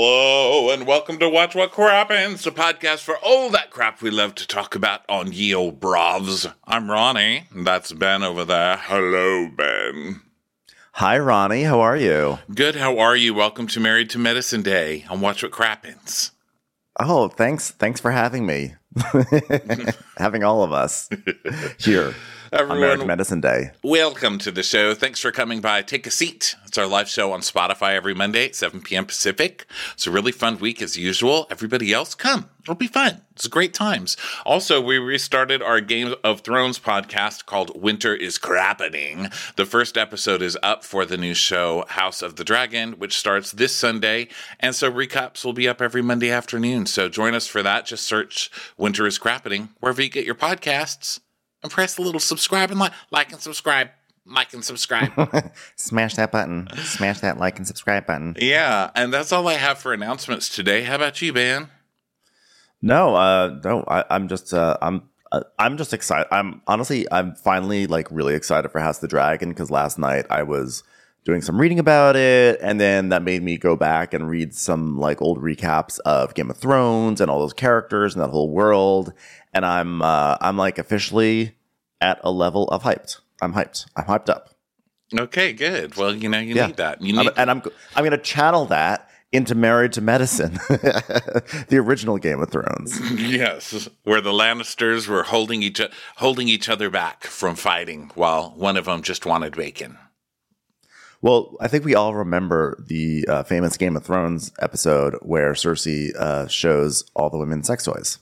Hello, and welcome to Watch What Crappens, a podcast for all that crap we love to talk about on Ye Old Bravs. I'm Ronnie, and that's Ben over there. Hello, Ben. Hi, Ronnie. How are you? Good, how are you? Welcome to Married to Medicine Day on Watch What Crappens. Oh, thanks. Thanks for having me. having all of us here on Married to Everyone, Medicine Day. welcome to the show. Thanks for coming by. Take a seat. It's our live show on Spotify every Monday at 7 p.m. Pacific. It's a really fun week as usual. Everybody else, come. It'll be fun. It's great times. Also, we restarted our Game of Thrones podcast called Winter is Crappening. The first episode is up for the new show House of the Dragon, which starts this Sunday. And so recaps will be up every Monday afternoon. So join us for that. Just search Winter is Crappening wherever you get your podcasts and press the little subscribe and like, like and subscribe, like and subscribe. Smash that button. Smash that like and subscribe button. yeah, and that's all I have for announcements today. How about you, Ben? No, uh, no. I, I'm just, uh, I'm, uh, I'm just excited. I'm honestly, I'm finally like really excited for House of the Dragon because last night I was doing some reading about it, and then that made me go back and read some like old recaps of Game of Thrones and all those characters and that whole world. And I'm, uh, I'm like officially at a level of hyped. I'm hyped. I'm hyped up. Okay, good. Well, you know, you Yeah. need that. You I'm- need and I'm, I'm going to channel that into Married to Medicine, the original Game of Thrones. yes, where the Lannisters were holding each holding each other back from fighting while one of them just wanted bacon. Well, I think we all remember the uh, famous Game of Thrones episode where Cersei uh, shows all the women sex toys.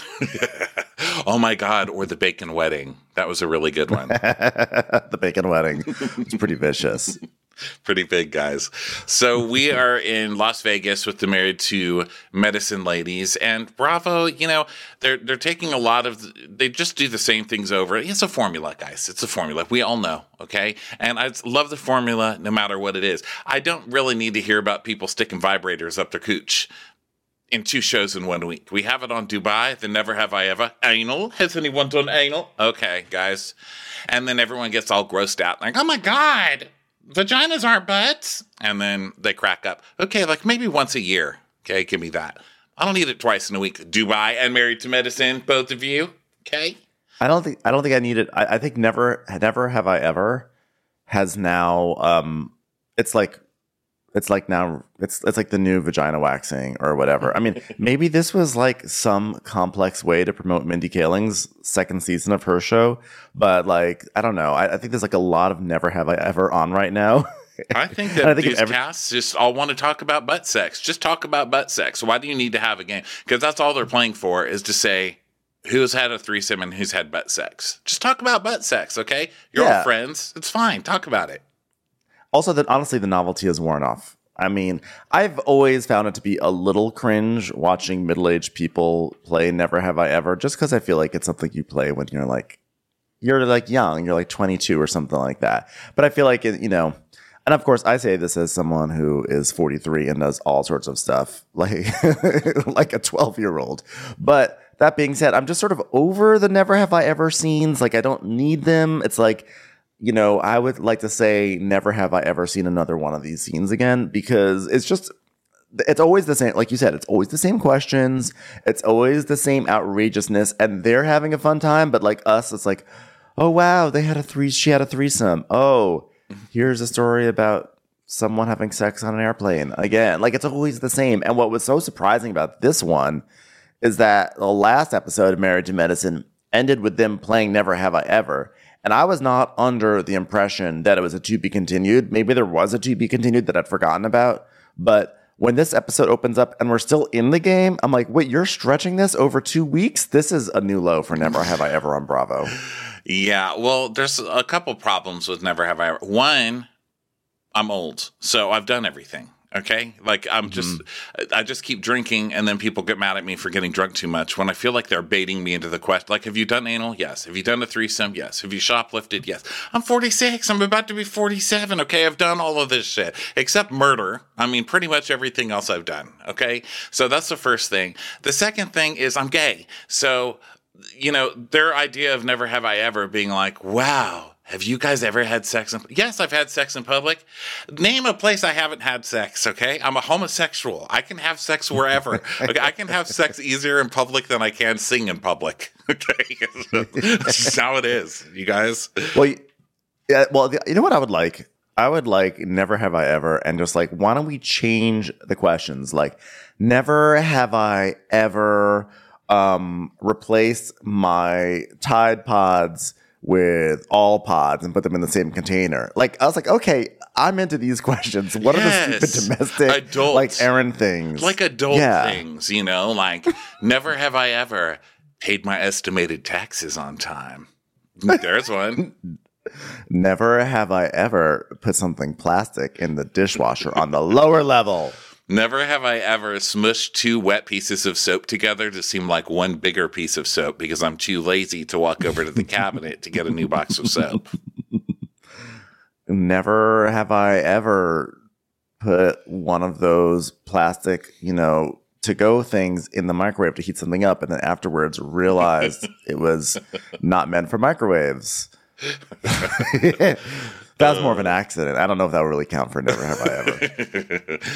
oh my god, or the bacon wedding. That was a really good one. the bacon wedding. It's pretty vicious. Pretty big guys. So we are in Las Vegas with the Married to Medicine ladies, and Bravo. You know, they're they're taking a lot of. They just do the same things over. It's a formula, guys. It's a formula. We all know, okay? And I love the formula, no matter what it is. I don't really need to hear about people sticking vibrators up their cooch in two shows in one week. We have it on Dubai, the Never Have I Ever. Anal. Has anyone done anal? Okay, guys. And then everyone gets all grossed out, like, oh my God, vaginas aren't butts. And then they crack up. Okay, like maybe once a year. Okay, give me that. I don't need it twice in a week. Dubai and Married to Medicine, both of you. Okay. I don't think I don't think I need it. I, I think never never have I ever has now um it's like it's like now it's it's like the new vagina waxing or whatever. I mean, maybe this was like some complex way to promote Mindy Kaling's second season of her show, but like I don't know. I, I think there's like a lot of never have I ever on right now. I think that I think these every- casts just all want to talk about butt sex. Just talk about butt sex. Why do you need to have a game? Because that's all they're playing for is to say who's had a threesome and who's had butt sex. Just talk about butt sex, okay? You're all friends. It's fine. Talk about it. Also, that honestly, the novelty has worn off. I mean, I've always found it to be a little cringe watching middle aged people play Never Have I Ever, just because I feel like it's something you play when you're like, you're like young, you're like 22 or something like that. But I feel like, it, you know, and of course, I say this as someone who is 43 and does all sorts of stuff like, like a 12 year old. But that being said, I'm just sort of over the Never Have I Ever scenes. Like, I don't need them. It's like, you know, I would like to say, never have I ever seen another one of these scenes again because it's just, it's always the same. Like you said, it's always the same questions. It's always the same outrageousness, and they're having a fun time. But like us, it's like, oh wow, they had a three. She had a threesome. Oh, here's a story about someone having sex on an airplane again. Like it's always the same. And what was so surprising about this one is that the last episode of Marriage and Medicine ended with them playing Never Have I Ever. And I was not under the impression that it was a to be continued. Maybe there was a to be continued that I'd forgotten about. But when this episode opens up and we're still in the game, I'm like, wait, you're stretching this over two weeks? This is a new low for Never Have I Ever on Bravo. Yeah, well, there's a couple problems with Never Have I Ever. One, I'm old, so I've done everything. Okay, like I'm just, mm-hmm. I just keep drinking, and then people get mad at me for getting drunk too much. When I feel like they're baiting me into the question, like, have you done anal? Yes. Have you done a threesome? Yes. Have you shoplifted? Yes. I'm 46. I'm about to be 47. Okay, I've done all of this shit except murder. I mean, pretty much everything else I've done. Okay, so that's the first thing. The second thing is I'm gay, so you know, their idea of never have I ever being like, wow, Have you guys ever had sex in Yes, I've had sex in public. Name a place I haven't had sex, okay? I'm a homosexual. I can have sex wherever. okay, I can have sex easier in public than I can sing in public. Okay. That's how it is, you guys. Well, yeah, well, you know what I would like? I would like never have I ever, and just like, why don't we change the questions? Like, never have I ever um, replaced my Tide Pods with all pods and put them in the same container. Like, I was like, okay, I'm into these questions. What are the stupid domestic, Adult. like errand things? Like adult Yeah. things, you know, like never have I ever paid my estimated taxes on time. There's one. Never have I ever put something plastic in the dishwasher on the lower level. Never have I ever smushed two wet pieces of soap together to seem like one bigger piece of soap because I'm too lazy to walk over to the cabinet to get a new box of soap. Never have I ever put one of those plastic, you know, to go things in the microwave to heat something up and then afterwards realized it was not meant for microwaves. that was more of an accident. I don't know if that would really count for never have I ever.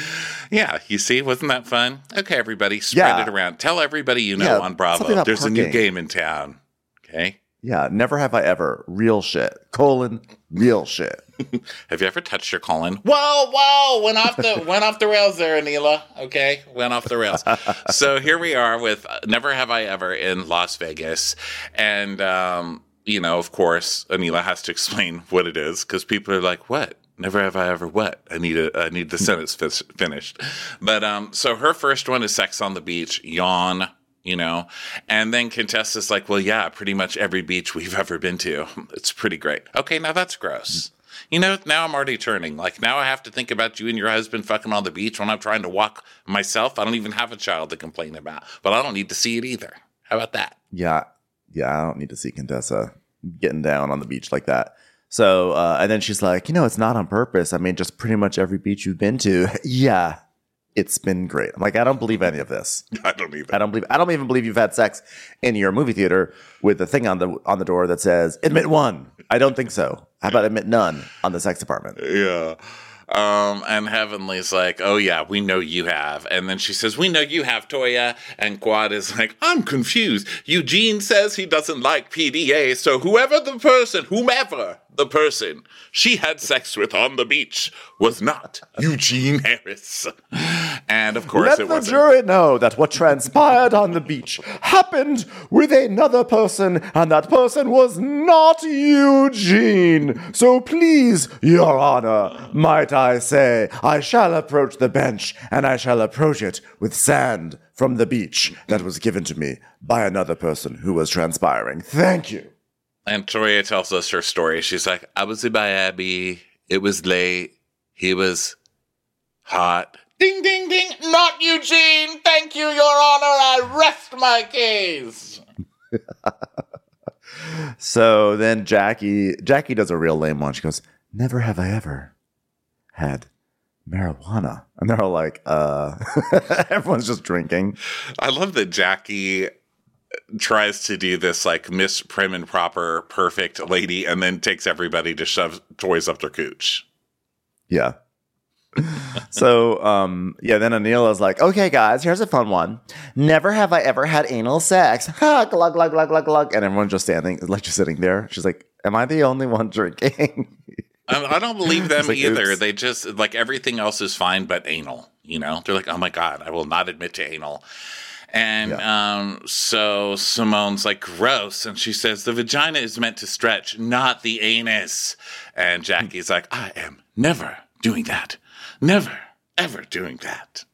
Yeah, you see, wasn't that fun? Okay, everybody, spread Yeah. it around. Tell everybody you know Yeah, on Bravo. There's a new game in town. Okay. Yeah, never have I ever. Real shit. Colon, real shit. Have you ever touched your colon? Whoa, whoa! Went off the went off the rails there, Anila. Okay, went off the rails. so here we are with Never Have I Ever in Las Vegas, and um, you know, of course, Anila has to explain what it is because people are like, "What? Never have I ever what?" I need a I need the sentence fis- finished. But um, so her first one is Sex on the Beach. Yawn. You know, and then Contessa's like, well, yeah, pretty much every beach we've ever been to. It's pretty great. Okay, now that's gross. You know, now I'm already turning. Like now I have to think about you and your husband fucking on the beach when I'm trying to walk myself. I don't even have a child to complain about, but I don't need to see it either. How about that? Yeah, yeah, I don't need to see Contessa getting down on the beach like that. So, uh, and then she's like, you know, it's not on purpose. I mean, just pretty much every beach you've been to. yeah, it's been great. I'm like, I don't believe any of this. I don't even. I don't believe. I don't even believe you've had sex in your movie theater with the thing on the on the door that says "admit one." I don't think so. How about admit none on the sex department? Yeah. Um, and Heavenly's like, oh yeah, we know you have. And then she says, we know you have, Toya. And Quad is like, I'm confused. Eugene says he doesn't like PDA, so whoever the person, whomever the person she had sex with on the beach was not Eugene Harris. And of course Let it the wasn't. jury know that what transpired on the beach happened with another person, and that person was not Eugene. So please, Your Honor, might I say, I shall approach the bench, and I shall approach it with sand from the beach that was given to me by another person who was transpiring. Thank you. And Toya tells us her story. She's like, I was in Miami. It was late. He was hot. Ding, ding, ding. Not Eugene. Thank you, Your Honor. I rest my case. So then Jackie Jackie does a real lame one. She goes, Never have I ever had marijuana. And they're all like, uh everyone's just drinking. I love that Jackie tries to do this like Miss Prim and Proper perfect lady and then takes everybody to shove toys up their cooch. Yeah. so um yeah, then Anila's like, okay guys, here's a fun one. Never have I ever had anal sex. Ha glug glug glug glug glug. And everyone's just standing like just sitting there. She's like, Am I the only one drinking? I, I don't believe them like, either. oops. They just like everything else is fine but anal. You know, they're like, oh my god, I will not admit to anal. And um, so Simone's like, gross. And she says, the vagina is meant to stretch, not the anus. And Jackie's like, I am never doing that. Never, ever doing that.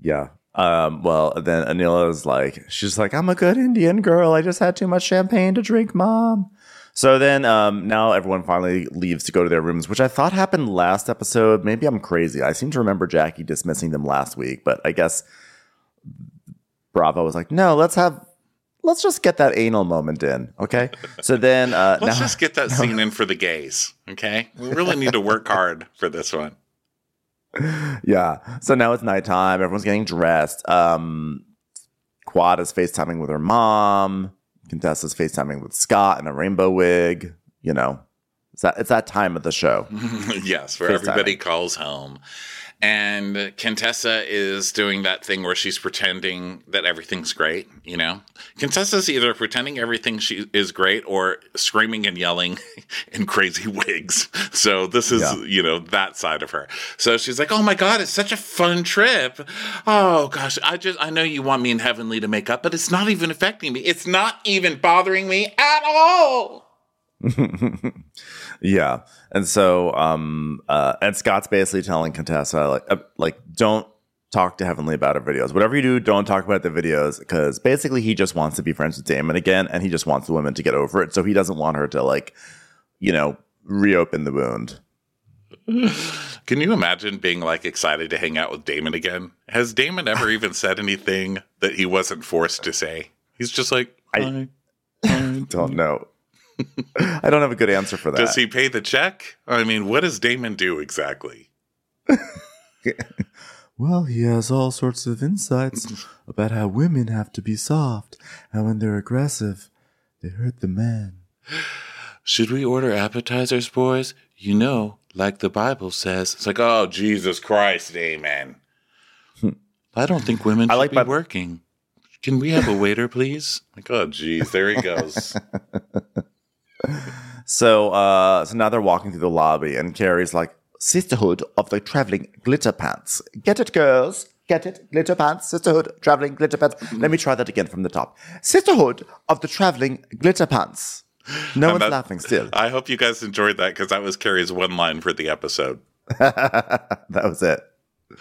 Yeah. Um, well, then Anila Anila's like, she's like, I'm a good Indian girl. I just had too much champagne to drink, mom. So then um, now everyone finally leaves to go to their rooms, which I thought happened last episode. Maybe I'm crazy. I seem to remember Jackie dismissing them last week, but I guess Bravo was like, no, let's have, let's just get that anal moment in. Okay. So then uh, Let's now, just get that scene in for the gays, okay? We really need to work hard for this one. yeah. So now it's nighttime. Everyone's getting dressed. Um, Quad is FaceTiming with her mom. Contessa's FaceTiming with Scott in a rainbow wig. you know, it's that it's that time of the show. yes, where everybody calls home. And Contessa is doing that thing where she's pretending that everything's great, you know? Contessa's either pretending everything she is great or screaming and yelling in crazy wigs. So this is, Yeah. you know, that side of her. So she's like, "Oh my god, it's such a fun trip. Oh gosh, I just I know you want me in Heavenly to make up, but it's not even affecting me. It's not even bothering me at all." Yeah, and so um uh and Scott's basically telling Contessa like uh, like don't talk to Heavenly about her videos. Whatever you do, don't talk about the videos because basically he just wants to be friends with Damon again, and he just wants the women to get over it. So he doesn't want her to like, you know, reopen the wound. Can you imagine being like excited to hang out with Damon again? Has Damon ever even said anything that he wasn't forced to say? He's just like, I-. Don't know. I don't have a good answer for that. does he pay the check? I mean, what does Damon do exactly? Well, he has all sorts of insights about how women have to be soft, and when they're aggressive, they hurt the man. Should we order appetizers, boys? You know, like the Bible says. It's like, oh, Jesus Christ, amen. I don't think women Hmm. I like be my- working. Can we have a waiter, please? Like, oh, geez, there he goes. So, uh, so now they're walking through the lobby, and Carrie's like, "Sisterhood of the Traveling Glitter Pants. Get it, girls? Get it? Glitter Pants. Sisterhood Traveling Glitter Pants. Let me try that again from the top. Sisterhood of the Traveling Glitter Pants. No one's that- laughing still. I hope you guys enjoyed that because that was Carrie's one line for the episode. that was it.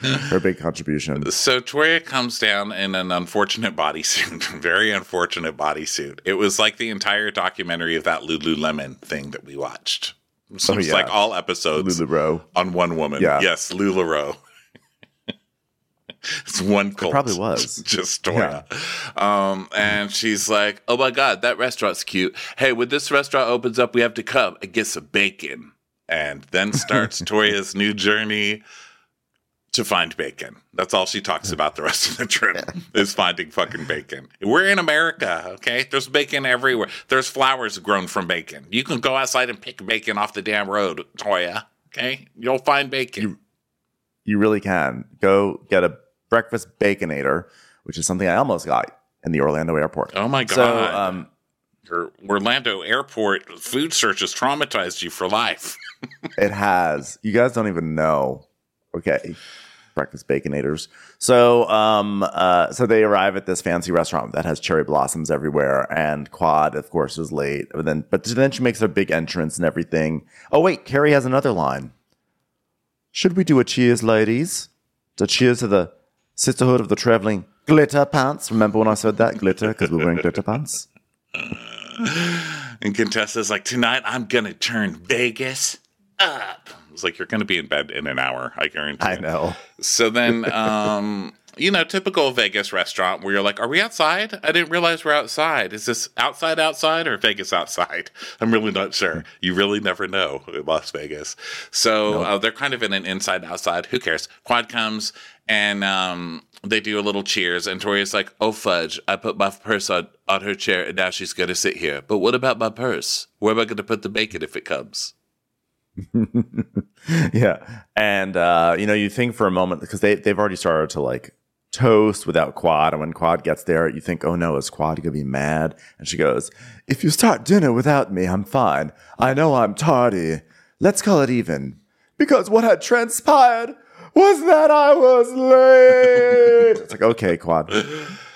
Her big contribution. So Toya comes down in an unfortunate bodysuit, very unfortunate bodysuit. It was like the entire documentary of that Lululemon thing that we watched. So Oh, it's yeah. like all episodes Lululemon. on one woman. Yeah. Yes, Lularoe. it's one cult. probably was. Just Toya. Um, and she's like, Oh my God, that restaurant's cute. Hey, when this restaurant opens up, we have to come and get some bacon. And then starts Toya's new journey to find bacon. That's all she talks about the rest of the trip is finding fucking bacon. We're in America, okay? There's bacon everywhere. There's flowers grown from bacon. You can go outside and pick bacon off the damn road, Toya. Okay? You'll find bacon. You really can go get a breakfast baconator, which is something I almost got in the Orlando airport. oh my god. So, um, Your Orlando airport food search has traumatized you for life. It has. You guys don't even know. Okay. Breakfast baconators. So um uh so they arrive at this fancy restaurant that has cherry blossoms everywhere and Quad of course is late. But then but then she makes her big entrance and everything. Oh wait, Carrie has another line. Should we do a cheers, ladies? To cheers to the sisterhood of the traveling glitter pants. Remember when I said that? Glitter, because we're wearing glitter pants. And Contessa's like, tonight I'm gonna turn Vegas up. It's like you're gonna be in bed in an hour, I guarantee. I it. know. So then, um, you know, typical Vegas restaurant where you're like, "Are we outside? I didn't realize we're outside. Is this outside outside or Vegas outside?" I'm really not sure. You really never know in Las Vegas. So uh, they're kind of in an inside outside. Who cares? Quad comes and um, they do a little cheers, and Toya's like, "Oh fudge! I put my purse on on her chair, and now she's gonna sit here. But what about my purse? Where am I gonna put the bacon if it comes?" yeah. And uh you know you think for a moment because they, they've already started to like toast without quad and when quad gets there you think oh no is quad gonna be mad? And she goes if you start dinner without me i'm fine. I know i'm tardy. Let's call it even. Because what had transpired was that i was late. It's like okay quad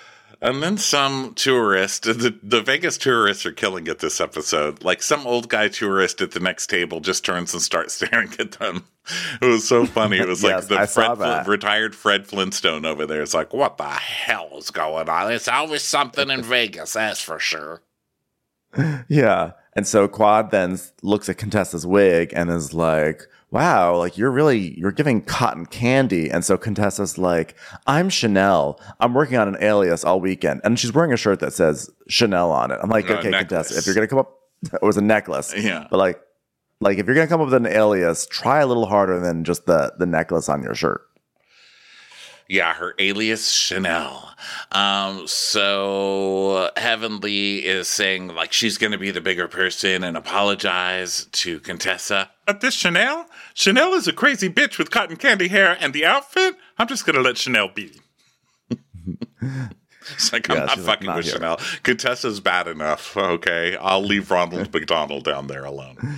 And then some tourist, the, the Vegas tourists are killing it this episode. Like some old guy tourist at the next table just turns and starts staring at them. It was so funny. It was Yes, like the I Fred, retired Fred Flintstone over there. It's like, what the hell is going on? It's always something in Vegas, that's for sure. Yeah. And so Quad then looks at Contessa's wig and is like, wow, like you're really, you're giving cotton candy. And so Contessa's like, I'm Chanel. I'm working on an alias all weekend. And she's wearing a shirt that says Chanel on it. I'm like, A okay, necklace. Contessa, if you're going to come up, it was a necklace. Yeah. But like, like if you're going to come up with an alias, try a little harder than just the, the necklace on your shirt. Yeah, her alias Chanel. Um, so Heavenly is saying like she's going to be the bigger person and apologize to Contessa. But this Chanel? Chanel is a crazy bitch with cotton candy hair and the outfit? I'm just gonna let Chanel be. It's like, I'm Yeah, not she's like, fucking "Not with here." Chanel. Contessa's bad enough. Okay. I'll leave Ronald McDonald down there alone.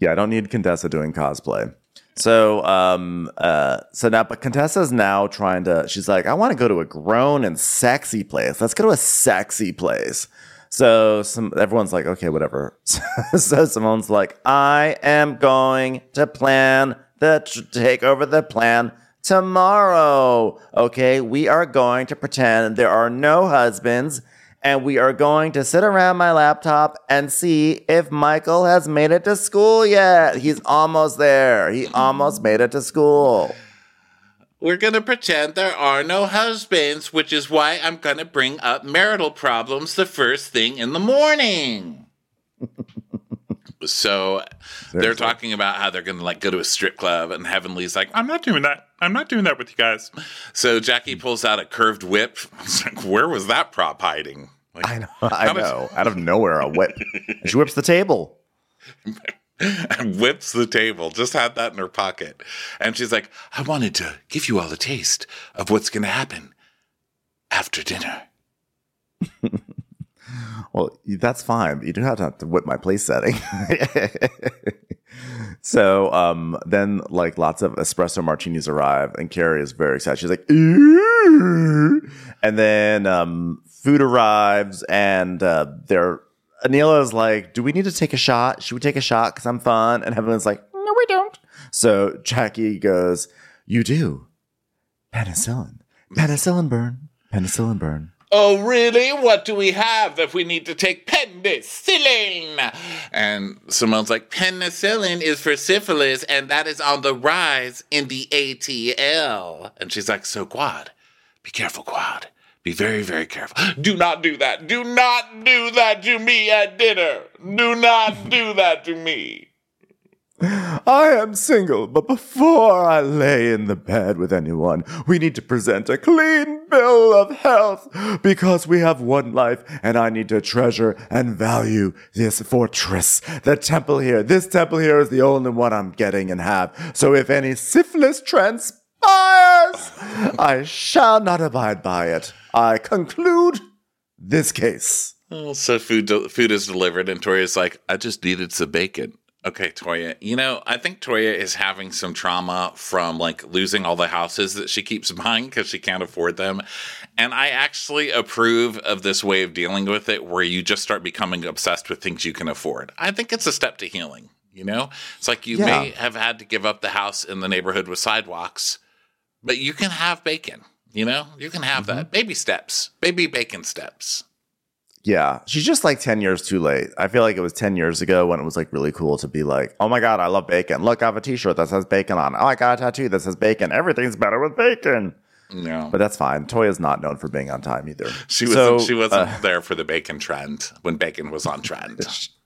Yeah, I don't need Contessa doing cosplay. So, um, uh, so now, but Contessa's now trying to. She's like, I want to go to a grown and sexy place. Let's go to a sexy place. So, some everyone's like, okay, whatever. so Simone's like, I am going to plan the to take over the plan tomorrow. Okay, we are going to pretend there are no husbands and we are going to sit around my laptop and see if Michael has made it to school yet. He's almost there. He almost made it to school. We're going to pretend there are no husbands, which is why I'm going to bring up marital problems the first thing in the morning. so they're talking about how they're going to like go to a strip club and Heavenly's like, I'm not doing that. I'm not doing that with you guys. so Jackie pulls out a curved whip. Like, where was that prop hiding? Like, I know. I know. Out of nowhere, a whip. She whips the table. and whips the table. Just had that in her pocket. And she's like, I wanted to give you all a taste of what's going to happen after dinner. Well, that's fine. You do have to, have to whip my place setting. so um, then, like, lots of espresso martinis arrive, and Carrie is very excited. She's like, "Ooh." and then um, food arrives, and uh, they're Anila is like, "Do we need to take a shot? Should we take a shot? Because I'm fun." And Heavenly's like, "No, we don't." So Jackie goes, "You do penicillin, penicillin burn, penicillin burn." Oh, really? What do we have if we need to take penicillin? And Simone's like, penicillin is for syphilis, and that is on the rise in the ATL. And she's like, so Quad, be careful, Quad. Be very, very careful. Do not do that. Do not do that to me at dinner. Do not do that to me. I am single, but before I lay in the bed with anyone, we need to present a clean bill of health because we have one life and I need to treasure and value this fortress. The temple here, this temple here is the only one I'm getting and have. So if any syphilis I shall not abide by it. I conclude this case. Oh, so food de- food is delivered, and Toya's like, I just needed some bacon. Okay, Toya. You know, I think Toya is having some trauma from like losing all the houses that she keeps buying because she can't afford them. And I actually approve of this way of dealing with it where you just start becoming obsessed with things you can afford. I think it's a step to healing. You know, it's like you Yeah. may have had to give up the house in the neighborhood with sidewalks, but you can have bacon. You know, you can have that. Baby steps, baby bacon steps. Yeah, she's just like 10 years too late. I feel like it was 10 years ago when it was like really cool to be like, oh my God, I love bacon. Look, I have a t shirt that says bacon on. Oh, I got a tattoo that says bacon. Everything's better with bacon. No. But that's fine. Toya's not known for being on time either. She wasn't. So, she wasn't uh, there for the bacon trend when bacon was on trend.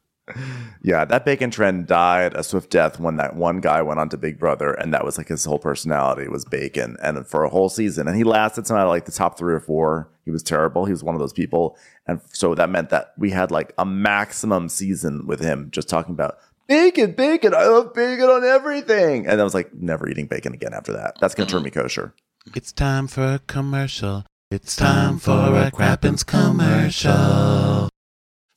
yeah, that bacon trend died a swift death when that one guy went on to Big Brother, and that was like his whole personality was bacon, and for a whole season, and he lasted somehow like the top three or four. He was terrible. He was one of those people, and so that meant that we had like a maximum season with him just talking about bacon, bacon. I love bacon on everything, and I was like never eating bacon again after that. That's gonna turn me kosher. It's time for a commercial. It's time for a Crappens commercial.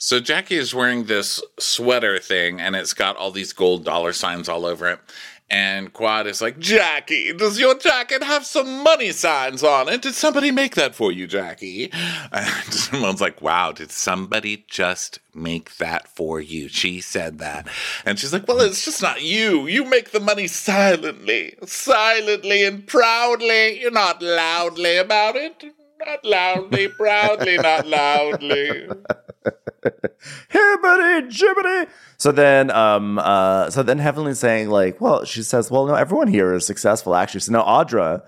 So Jackie is wearing this sweater thing, and it's got all these gold dollar signs all over it. And Quad is like, Jackie, does your jacket have some money signs on it? Did somebody make that for you, Jackie? And someone's like, Wow, did somebody just make that for you? She said that. And she's like, Well, it's just not you. You make the money silently, silently and proudly. You're not loudly about it. Not loudly, proudly, not loudly. Hibbity jibbity. So then, um, uh, so then Heavenly's saying like, well, she says, well, no, everyone here is successful actually. So now Audra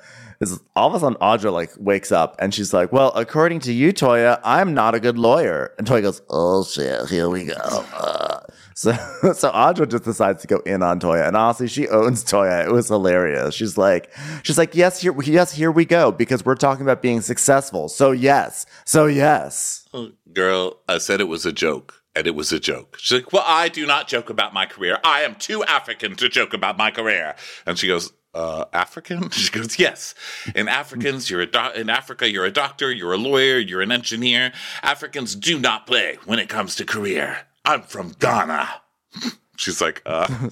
is all of a sudden Audra like wakes up and she's like, "Well, according to you, Toya, I'm not a good lawyer." And Toya goes, "Oh shit, here we go." Uh. So, so Audra just decides to go in on Toya, and honestly, she owns Toya. It was hilarious. She's like, she's like, "Yes, here, yes, here we go," because we're talking about being successful. So yes, so yes. Girl, I said it was a joke. And it was a joke. She's like, Well, I do not joke about my career. I am too African to joke about my career. And she goes, uh, African? She goes, Yes. In Africans, you're a doc- in Africa, you're a doctor, you're a lawyer, you're an engineer. Africans do not play when it comes to career. I'm from Ghana. She's like, uh,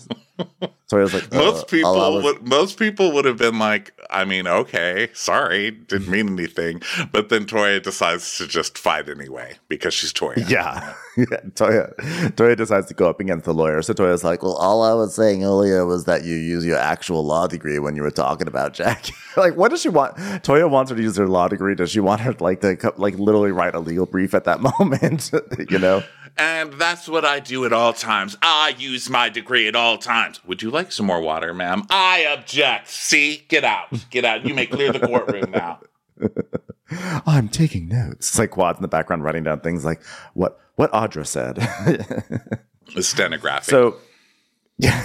Toya's like, most uh, people was- would most people would have been like, I mean, okay, sorry, didn't mean anything. But then Toya decides to just fight anyway because she's Toya. Yeah. yeah. Toya Toya decides to go up against the lawyer. So Toya's like, Well, all I was saying earlier was that you use your actual law degree when you were talking about Jackie. like, what does she want? Toya wants her to use her law degree. Does she want her like to like literally write a legal brief at that moment? you know? And that's what I do at all times. I use my degree at all times. Would you like some more water, ma'am? I object. See? Get out. Get out. You may clear the courtroom now. I'm taking notes. It's like Quad's in the background writing down things like what what Audra said. The stenographic. So, yeah,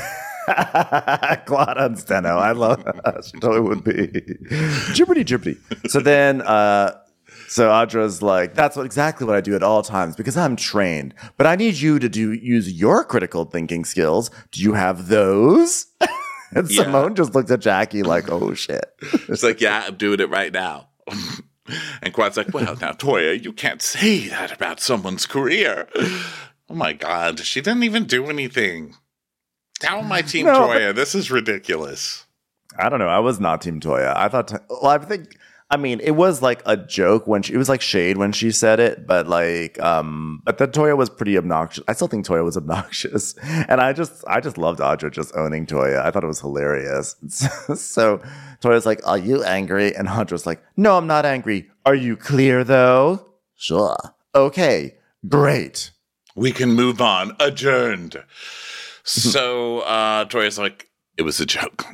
Claude on Steno. I love that. she totally would be. Jibbity jibbity. So then, uh, so Audra's like, that's what exactly what I do at all times because I'm trained. But I need you to do use your critical thinking skills. Do you have those? and Yeah. Simone just looked at Jackie like, oh shit. It's like, yeah, I'm doing it right now. and Quad's like, well, now, Toya, you can't say that about someone's career. Oh my God. She didn't even do anything. Down my team, No, Toya. This is ridiculous. I don't know. I was not Team Toya. I thought, well, I think, I mean, it was like a joke when she, it was like shade when she said it, but like, um, but then Toya was pretty obnoxious. I still think Toya was obnoxious. And I just, I just loved Audra just owning Toya. I thought it was hilarious. so Toya's like, Are you angry? And Audra's like, No, I'm not angry. Are you clear though? Sure. Okay. Great. We can move on. Adjourned. So uh Toya's like, it was a joke.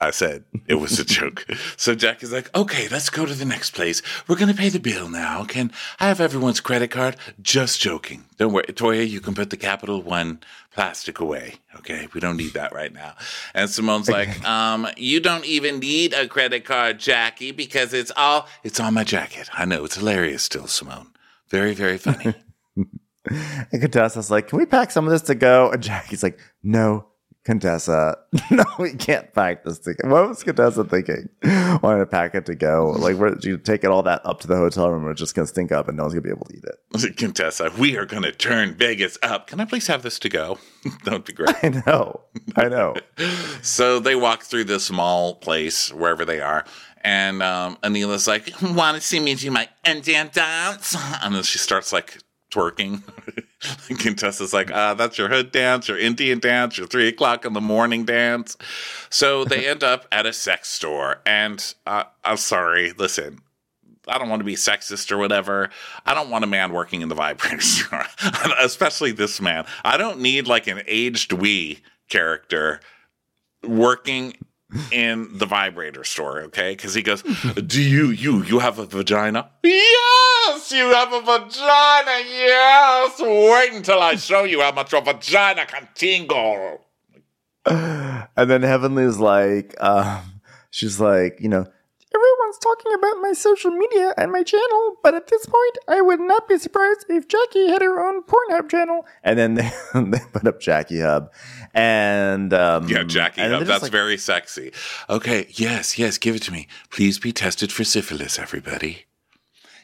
I said it was a joke. So Jack is like, okay, let's go to the next place. We're gonna pay the bill now. Can I have everyone's credit card? Just joking. Don't worry, Toya, you can put the Capital One plastic away. Okay, we don't need that right now. And Simone's like, um, you don't even need a credit card, Jackie, because it's all it's on my jacket. I know it's hilarious still, Simone. Very, very funny. And Contessa's like, Can we pack some of this to go? And Jackie's like, No, Contessa, no, we can't pack this to. What was Contessa thinking? Wanting to pack it to go. Like, we're you taking all that up to the hotel room, we're just going to stink up and no one's going to be able to eat it. Contessa, we are going to turn Vegas up. Can I please have this to go? that would be great. I know. I know. so they walk through this small place, wherever they are. And um, Anila's like, want to see me do my Indian dance? And then she starts like twerking. Contessa's like, uh, that's your hood dance, your Indian dance, your three o'clock in the morning dance. So they end up at a sex store. And uh, I'm sorry, listen, I don't want to be sexist or whatever. I don't want a man working in the vibrator store, especially this man. I don't need like an aged we character working in the vibrator store, okay? Because he goes, "Do you you you have a vagina?" Yes, you have a vagina. Yes. Wait until I show you how much a vagina can tingle. And then Heavenly's like, um, she's like, you know, talking about my social media and my channel, but at this point, I would not be surprised if Jackie had her own Pornhub channel. And then they, they put up Jackie Hub, and um, Yeah, Jackie, and Hub. That's like- very sexy. Okay, yes, yes, give it to me. Please be tested for syphilis, everybody.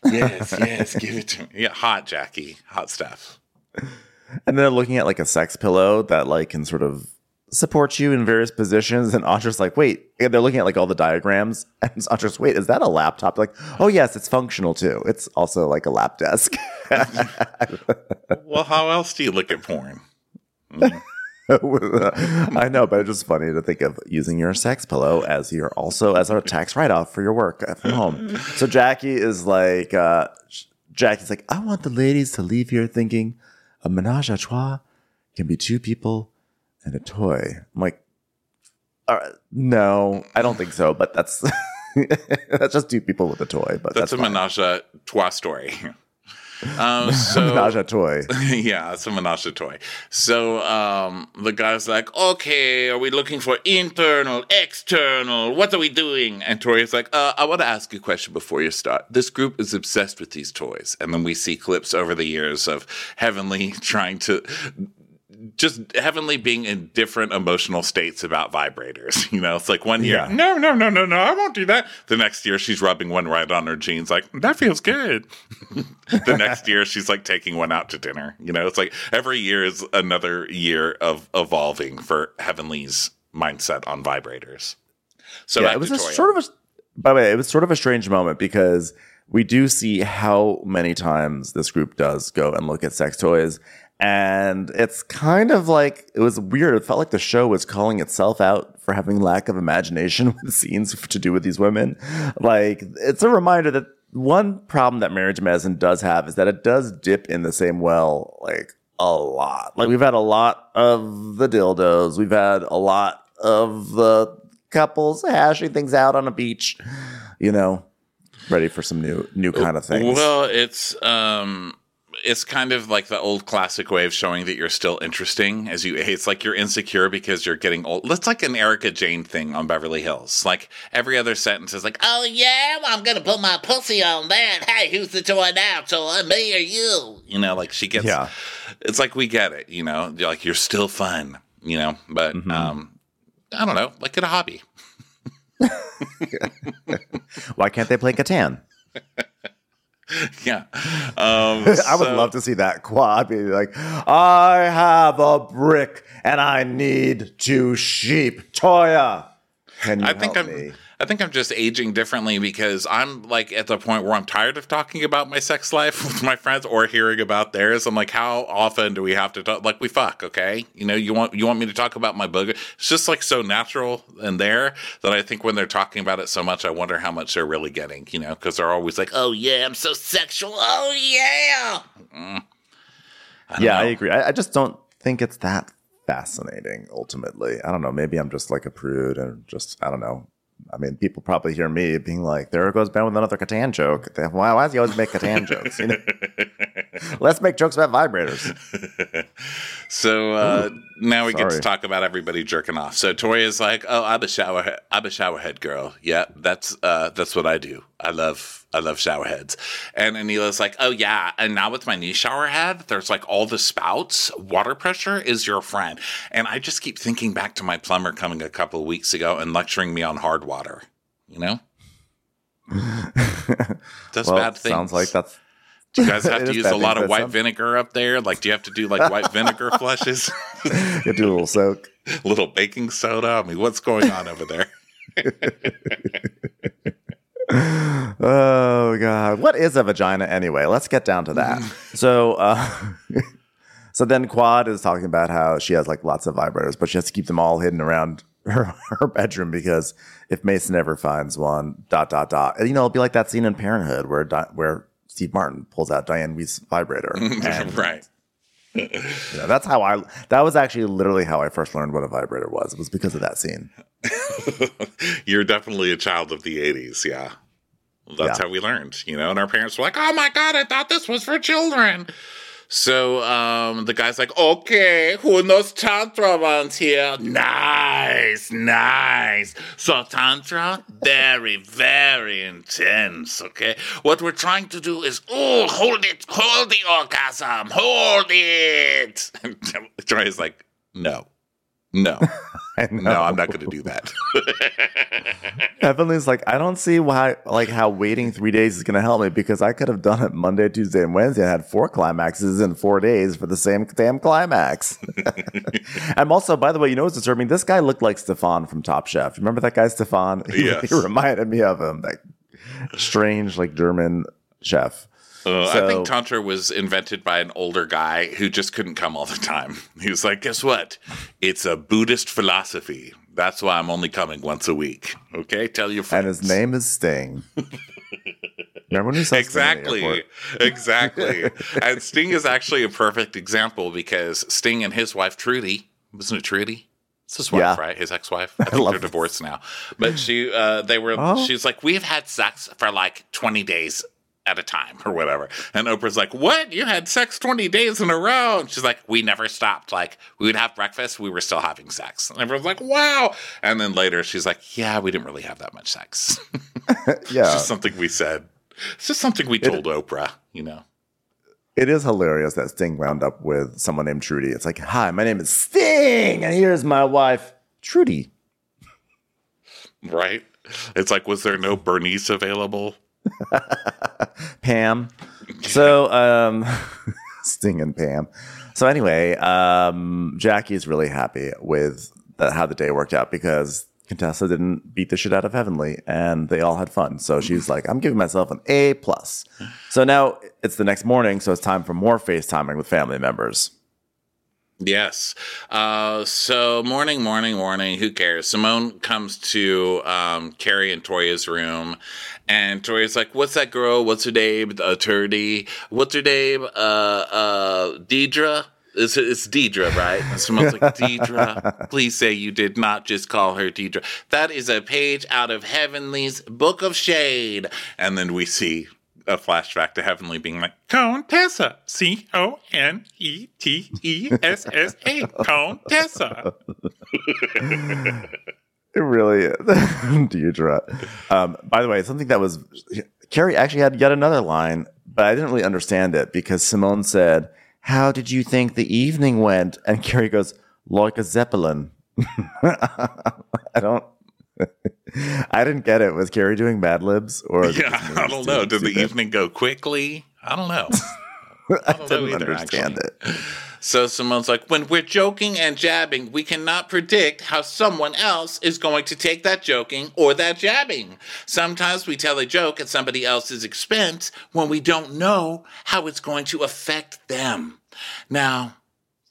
Yes, yes, give it to me. Yeah, hot Jackie, hot stuff. And they're looking at like a sex pillow that like can sort of support you in various positions. And Audra's like, wait, they're looking at like all the diagrams. And Audra's, wait, is that a laptop? Like, oh yes, it's functional too. It's also like a lap desk. Well, how else do you look at porn? I know, but it's just funny to think of using your sex pillow as your also as a tax write off for your work from home. So Jackie is like, uh, Jackie's like, I want the ladies to leave here thinking a menage a trois can be two people and a toy. I'm like, all right, no, I don't think so, but that's that's just two people with a toy, but That's, that's, a fine. menage a trois story. um, so menage a toy. yeah, it's a menage a toy. So um, the guy's like, okay, are we looking for internal, external? What are we doing? And Toya's like, uh, I want to ask you a question before you start. This group is obsessed with these toys. And then we see clips over the years of Heavenly trying to. Just Heavenly being in different emotional states about vibrators. You know, it's like one year, Yeah. no, no, no, no, no, I won't do that. The next year, she's rubbing one right on her jeans, like, that feels good the next year she's like taking one out to dinner. You know, it's like every year is another year of evolving for Heavenly's mindset on vibrators. So yeah, it was a sort of a. By the way, it was sort of a strange moment because we do see how many times this group does go and look at sex toys, and it's kind of like it was weird. It felt like the show was calling itself out for having lack of imagination with scenes to do with these women. Like it's a reminder that one problem that Marriage Medicine does have is that it does dip in the same well, like a lot. Like we've had a lot of the dildos, we've had a lot of the couples hashing things out on a beach, you know, ready for some new new kind of things. Well, it's um it's kind of like the old classic way of showing that you're still interesting as you it's like you're insecure because you're getting old. That's like an Erika Jayne thing on Beverly Hills. Like every other sentence is like, Oh yeah, I'm gonna put my pussy on that. Hey, who's the toy now, toy? Me or you? you know, like she gets Yeah. it's like we get it, you know, like you're still fun, you know, but Mm-hmm. um I don't know, like get a hobby. Why can't they play Catan? Yeah. Um I would so- love to see that quad be like, I have a brick and I need two sheep. Toya, can you I think help I'm me? I think I'm just aging differently because I'm like at the point where I'm tired of talking about my sex life with my friends or hearing about theirs. I'm like, how often do we have to talk? Like we fuck, okay? You know, you want you want me to talk about my booger? It's just like so natural and there that I think when they're talking about it so much, I wonder how much they're really getting. You know, because they're always like, oh yeah, I'm so sexual. Oh yeah. Mm. yeah, I know. agree. I, I just don't think it's that fascinating. Ultimately, I don't know. Maybe I'm just like a prude and just I don't know. I mean, people probably hear me being like, "There goes Ben with another Catan joke." Why, why does he always make Catan jokes? You know? Let's make jokes about vibrators. So uh, now we get to talk about everybody jerking off. So Toya is like, "Oh, I'm a shower, I'm a showerhead girl. Yeah, that's uh, that's what I do. I love, I love showerheads." And Anila's like, "Oh yeah, and now with my new showerhead, there's like all the spouts. Water pressure is your friend." And I just keep thinking back to my plumber coming a couple of weeks ago and lecturing me on hard water. You know, that's well, bad things. sounds like that's Do you guys have to use a lot of white some- vinegar up there? Like, do you have to do like white vinegar flushes? you do a little soak. a little baking soda. I mean, what's going on over there? Oh god, what is a vagina anyway? Let's get down to that. so, uh, so then Quad is talking about how she has like lots of vibrators, but she has to keep them all hidden around her, her bedroom because if Mason ever finds one, dot dot dot, and you know it'll be like that scene in Parenthood where where Steve Martin pulls out Dianne Wiest's vibrator. And, right. you know, that's how I. That was actually literally how I first learned what a vibrator was. It was because of that scene. You're definitely a child of the 80s. Yeah. That's Yeah. how we learned, you know, and our parents were like, oh my God, I thought this was for children. So um, the guy's like, okay, who knows Tantra ones here? Nice, nice. So Tantra, very, very intense, okay? What we're trying to do is, oh, hold it, hold the orgasm, hold it. And Troy's like, no, no, no, I'm not going to do that. Heavenly's like, I don't see why, like, how waiting three days is going to help me because I could have done it Monday, Tuesday, and Wednesday and had four climaxes in four days for the same damn climax. I'm also, by the way, you know what's disturbing? This guy looked like Stefan from Top Chef. Remember that guy, Stefan? He, Yes. he reminded me of him, that strange, like, German chef. Uh, I think Tantra was invented by an older guy who just couldn't come all the time. He was like, guess what? It's a Buddhist philosophy. That's why I'm only coming once a week. Okay? Tell your And his name is Sting. Remember when he saw Exactly. Exactly. and Sting is actually a perfect example because Sting and his wife Trudie, wasn't it Trudie? It's his wife, Yeah. right? His ex-wife. I think love they're this. divorced now. But she, uh, they were. Oh. She's like, we've had sex for like twenty days at a time or whatever. And Oprah's like, what? You had sex twenty days in a row? And she's like, we never stopped. Like we would have breakfast, we were still having sex. And everyone's like, wow. And then later, she's like, yeah, we didn't really have that much sex. Yeah. It's just something we said. It's just something we told Oprah. You know. It is hilarious that Sting wound up with someone named Trudie. It's like, hi, my name is Sting, and here's my wife, Trudie. Right? It's like, was there no Bernice available? Pam. So, um, Sting and Pam. So anyway, um, Jackie's really happy with the, how the day worked out because Contessa didn't beat the shit out of Heavenly, and they all had fun. So she's like, "I'm giving myself an A plus." So now it's the next morning, so it's time for more FaceTiming with family members. Yes. Uh, so morning, morning, morning. Who cares? Simone comes to um, Carrie and Toya's room, and Toya's like, "What's that girl? What's her name? Uh, Trudie. What's her name? Uh, uh, Deidre." It's, it's Deidre, right? And Simone's like, Deidre, please say you did not just call her Deidre. That is a page out of Heavenly's Book of Shade. And then we see a flashback to Heavenly being like, Contessa. C O N E T E S S A. Contessa. It really is. Deidre. Um, by the way, something that was Carrie actually had yet another line, but I didn't really understand it because Simone said, How did you think the evening went? And Carrie goes, Like a Zeppelin. I don't. I didn't get it. Was Carrie doing Mad Libs or Yeah, I don't know. Did the evening go quickly? I don't know. I don't know didn't either, understand actually. it. So Simone's like, when we're joking and jabbing, we cannot predict how someone else is going to take that joking or that jabbing. Sometimes we tell a joke at somebody else's expense when we don't know how it's going to affect them. Now,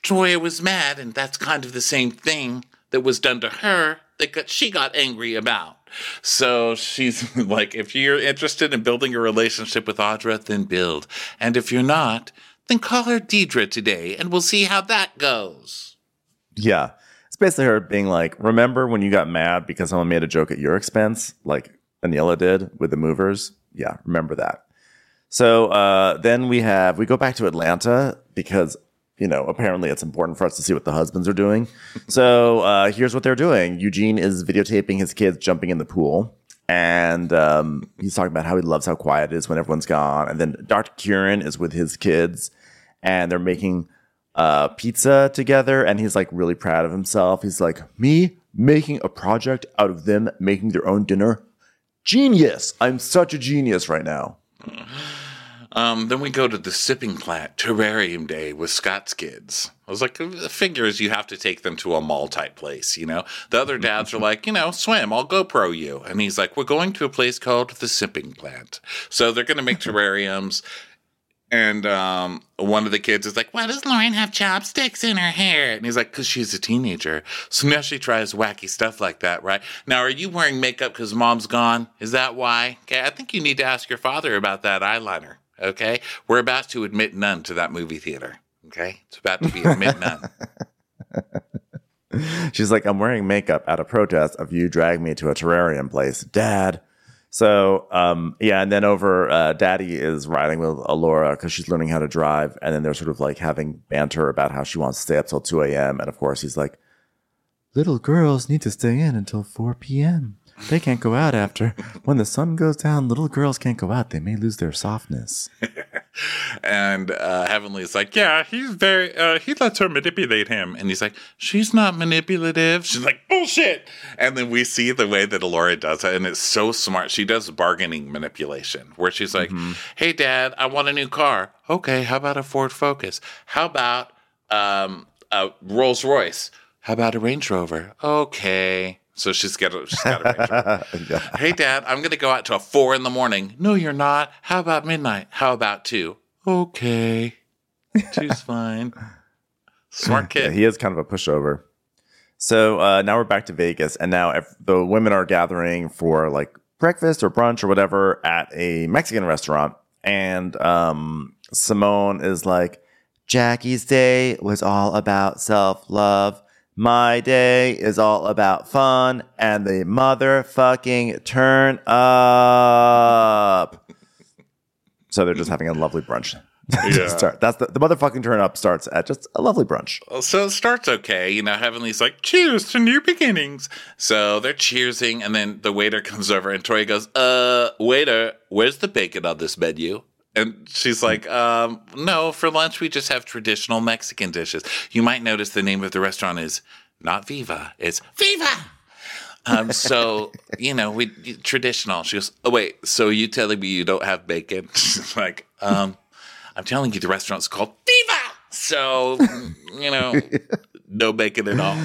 Toya was mad, and that's kind of the same thing that was done to her that she got angry about. So she's like, if you're interested in building a relationship with Audra, then build. And if you're not, then call her Deidre today, and we'll see how that goes. Yeah. It's basically her being like, remember when you got mad because someone made a joke at your expense, like Anila did with the movers? Yeah, remember that. So uh, then we have, we go back to Atlanta because, you know, apparently it's important for us to see what the husbands are doing. so uh, here's what they're doing Eugene is videotaping his kids jumping in the pool. And um, he's talking about how he loves how quiet it is when everyone's gone. And then Dr. Kieran is with his kids and they're making uh, pizza together. And he's like really proud of himself. He's like, Me making a project out of them making their own dinner? Genius. I'm such a genius right now. Um, then we go to the sipping plant terrarium day with Scott's kids. I was like, the figures you have to take them to a mall type place, you know? The other dads are like, you know, swim, I'll GoPro you. And he's like, we're going to a place called the sipping plant. So they're going to make terrariums. And um, one of the kids is like, why does Lauren have chopsticks in her hair? And he's like, because she's a teenager. So now she tries wacky stuff like that, right? Now, are you wearing makeup because mom's gone? Is that why? Okay, I think you need to ask your father about that eyeliner. Okay, we're about to admit none to that movie theater. Okay, it's about to be admit none. She's like, I'm wearing makeup at a protest of you drag me to a terrarium place, Dad. So, um, yeah, and then over, uh, Daddy is riding with Alora because she's learning how to drive, and then they're sort of like having banter about how she wants to stay up till 2 a.m. And of course, he's like, Little girls need to stay in until 4 p.m. They can't go out after. When the sun goes down, little girls can't go out. They may lose their softness. and uh, Heavenly is like, yeah, he's very, uh, he lets her manipulate him. And he's like, she's not manipulative. She's like, bullshit. And then we see the way that Alora does it, and it's so smart. She does bargaining manipulation, where she's like, hey, dad, I want a new car. Okay, how about a Ford Focus? How about um, a Rolls Royce? How about a Range Rover? Okay. So she's got a, she's got Range Hey, dad, I'm going to go out till four in the morning. No, you're not. How about midnight? How about two? Okay. Two's fine. Smart Yeah, kid. he is kind of a pushover. So uh, now we're back to Vegas, and now if the women are gathering for like breakfast or brunch or whatever at a Mexican restaurant, and um, Simone is like, "Jackie's day was all about self love. My day is all about fun and the motherfucking turn up. So they're just having a lovely brunch. Yeah. Start. That's the, the motherfucking turn up starts at just a lovely brunch. So it starts okay. You know, Heavenly's like, cheers to new beginnings. So they're cheersing, and then the waiter comes over, and Toya goes, uh, waiter, where's the bacon on this menu? And she's like, um, no, for lunch we just have traditional Mexican dishes. You might notice the name of the restaurant is not Viva, it's Viva! um, so you know, we traditional. She goes, "Oh wait, so you telling me you don't have bacon?" She's like, um, "I'm telling you, the restaurant's called Viva." So you know, no bacon at all.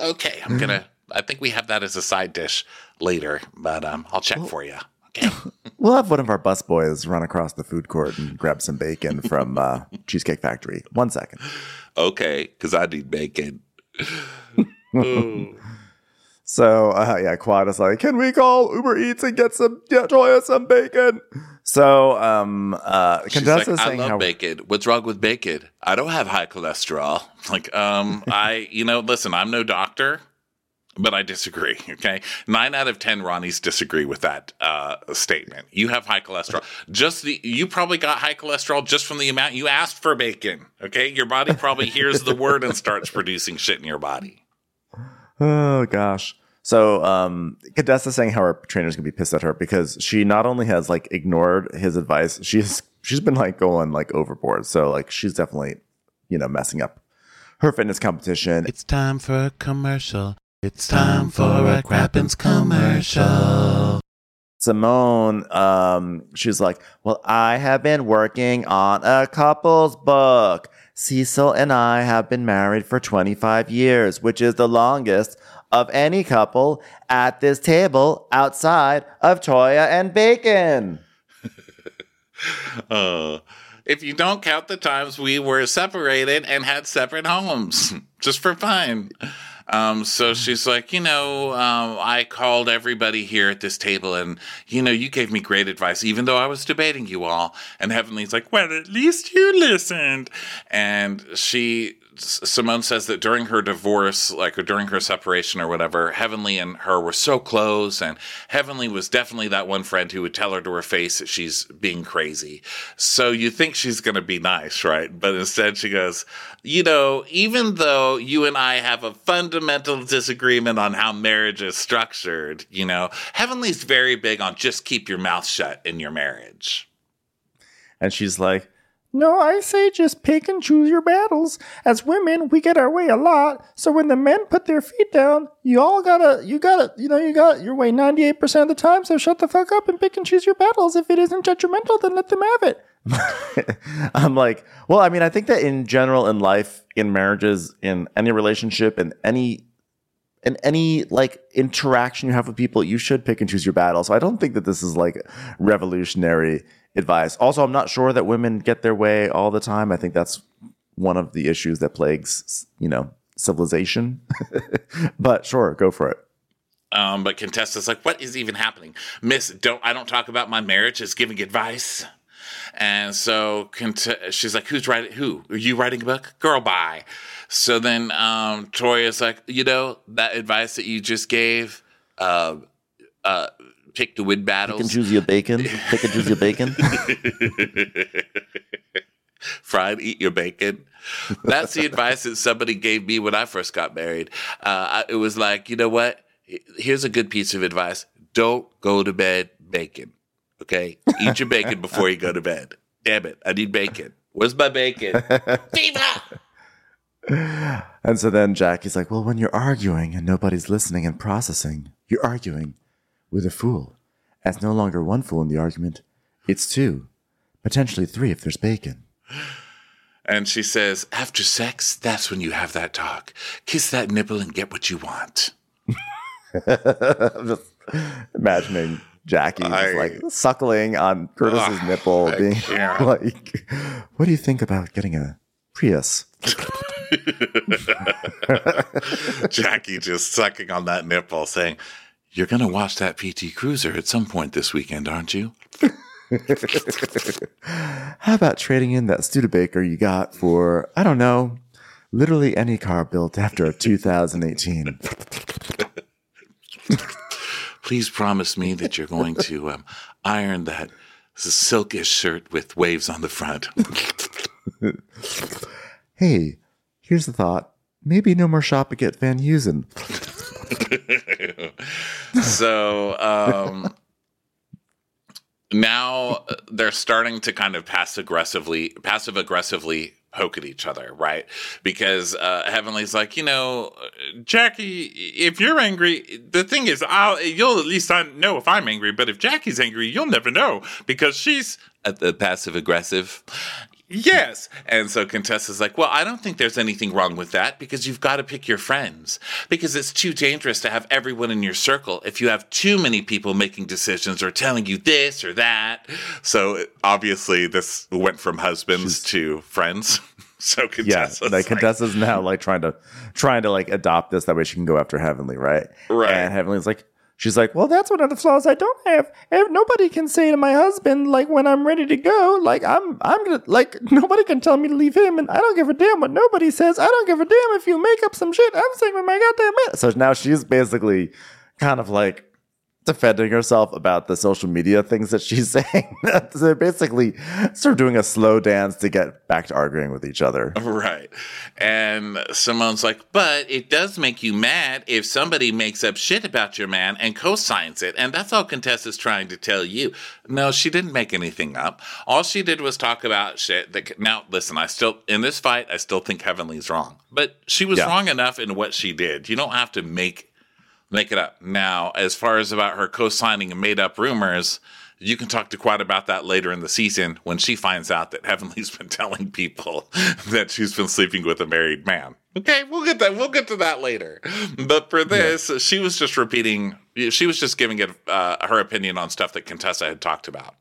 Okay, I'm gonna. I think we have that as a side dish later, but um, I'll check for you. Okay. We'll have one of our busboys run across the food court and grab some bacon from uh, Cheesecake Factory. One second. Okay, because I need bacon. So uh, yeah, Quad is like, can we call Uber Eats and get some yeah, Toya some bacon? So um, uh, She's Contessa's like, I saying love how bacon. What's wrong with bacon? I don't have high cholesterol. Like, um, I, you know, listen, I'm no doctor, but I disagree. Okay, nine out of ten Ronnies disagree with that uh, statement. You have high cholesterol. Just the you probably got high cholesterol just from the amount you asked for bacon. Okay, your body probably hears the word and starts producing shit in your body. Oh gosh. So um Contessa's saying how her trainer's gonna be pissed at her because she not only has like ignored his advice, she's she's been like going like overboard. So like she's definitely, you know, messing up her fitness competition. It's time for a commercial. It's time for a Crappens commercial. Simone, um, she's like, Well, I have been working on a couple's book. Cecil and I have been married for 25 years, which is the longest of any couple at this table outside of Toya and Bacon. Uh, if you don't count the times we were separated and had separate homes, just for fun. Um, so she's like, you know, um, I called everybody here at this table, and you know, you gave me great advice, even though I was debating you all. And Heavenly's like, well, at least you listened. And she, Simone says that during her divorce, like or during her separation or whatever, Heavenly and her were so close, and Heavenly was definitely that one friend who would tell her to her face that she's being crazy. So you think she's going to be nice, right? But instead she goes, you know, even though you and I have a fundamental disagreement on how marriage is structured, you know, Heavenly's very big on just keep your mouth shut in your marriage. And she's like, No, I say just pick and choose your battles. As women, we get our way a lot. So when the men put their feet down, you all gotta, you gotta, you know, you got your way 98% of the time. So shut the fuck up and pick and choose your battles. If it isn't judgmental, then let them have it. I'm like, well, I mean, I think that in general, in life, in marriages, in any relationship, in any in any like interaction you have with people, you should pick and choose your battle. So I don't think that this is like revolutionary advice. Also, I'm not sure that women get their way all the time. I think that's one of the issues that plagues, you know, civilization. but sure, go for it. Um, but Contessa's like, what is even happening? Miss, don't I don't talk about my marriage as giving advice. And so she's like, who's writing, who? Are you writing a book? Girl, bye. So then um, Toya is like, you know, that advice that you just gave, uh, uh, pick to win Pick and battles. choose your bacon. Pick and choose your bacon. Fried, eat your bacon. That's the advice that somebody gave me when I first got married. Uh, I, it was like, you know what? Here's a good piece of advice. Don't go to bed bacon. Okay? Eat your bacon before you go to bed. Damn it. I need bacon. Where's my bacon? Viva! And so then Jackie's like, well, when you're arguing and nobody's listening and processing, you're arguing with a fool. It's no longer one fool in the argument, it's two, potentially three if there's bacon. And she says, after sex, that's when you have that talk. Kiss that nipple and get what you want. Just imagining Jackie just I- like suckling on Curtis's Ugh, nipple, I being can't. like, what do you think about getting a Prius? Jackie just sucking on that nipple, saying, You're going to watch that PT Cruiser at some point this weekend, aren't you? How about trading in that Studebaker you got for, I don't know, literally any car built after 2018. Please promise me that you're going to um, iron that silkish shirt with waves on the front. Hey, here's the thought. Maybe no more shopping at Van So um, now they're starting to kind of pass aggressively, passive aggressively poke at each other, right? Because uh, Heavenly's like, you know, Jackie, if you're angry, the thing is, I'll you'll at least I know if I'm angry. But if Jackie's angry, you'll never know because she's uh, the passive aggressive. Yes. And so Contessa's like, well, I don't think there's anything wrong with that because you've got to pick your friends because it's too dangerous to have everyone in your circle if you have too many people making decisions or telling you this or that. So obviously, this went from husbands to friends. So Yeah, Contessa's like Contessa's now like trying to trying to like adopt this that way she can go after Heavenly, right? Right. And Heavenly's like, she's like, well, that's one of the flaws I don't have. Nobody can say to my husband like when I'm ready to go, like I'm I'm gonna like nobody can tell me to leave him, and I don't give a damn what nobody says. I don't give a damn if you make up some shit. I'm saying with my goddamn man. So now she's basically kind of like defending herself about the social media things that she's saying. they're basically sort of doing a slow dance to get back to arguing with each other. Right. And Simone's like, but it does make you mad if somebody makes up shit about your man and co-signs it. And that's all Contessa's trying to tell you. No, she didn't make anything up. All she did was talk about shit that now listen, I still in this fight, I still think Heavenly's wrong. But she was Yeah. wrong enough in what she did. You don't have to make make it up. Now, as far as about her co-signing made up rumors, you can talk to Quad about that later in the season when she finds out that Heavenly's been telling people that she's been sleeping with a married man. Okay, we'll get that. We'll get to that later. But for this, she was just repeating. She was just giving it uh, her opinion on stuff that Contessa had talked about.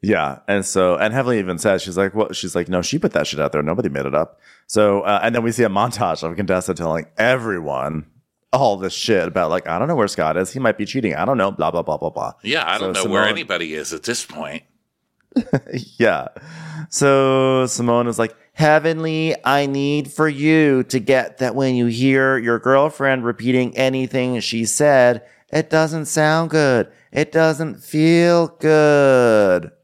Yeah, and so and Heavenly even says she's like, well, she's like, no, she put that shit out there. Nobody made it up. So uh, and then we see a montage of Contessa telling everyone all this shit about like, I don't know where Scott is. He might be cheating. I don't know. Blah blah blah blah blah. Yeah, I don't So know where anybody is at this point. Yeah. So Simone is like, Heavenly, I need for you to get that when you hear your girlfriend repeating anything she said, it doesn't sound good. It doesn't feel good.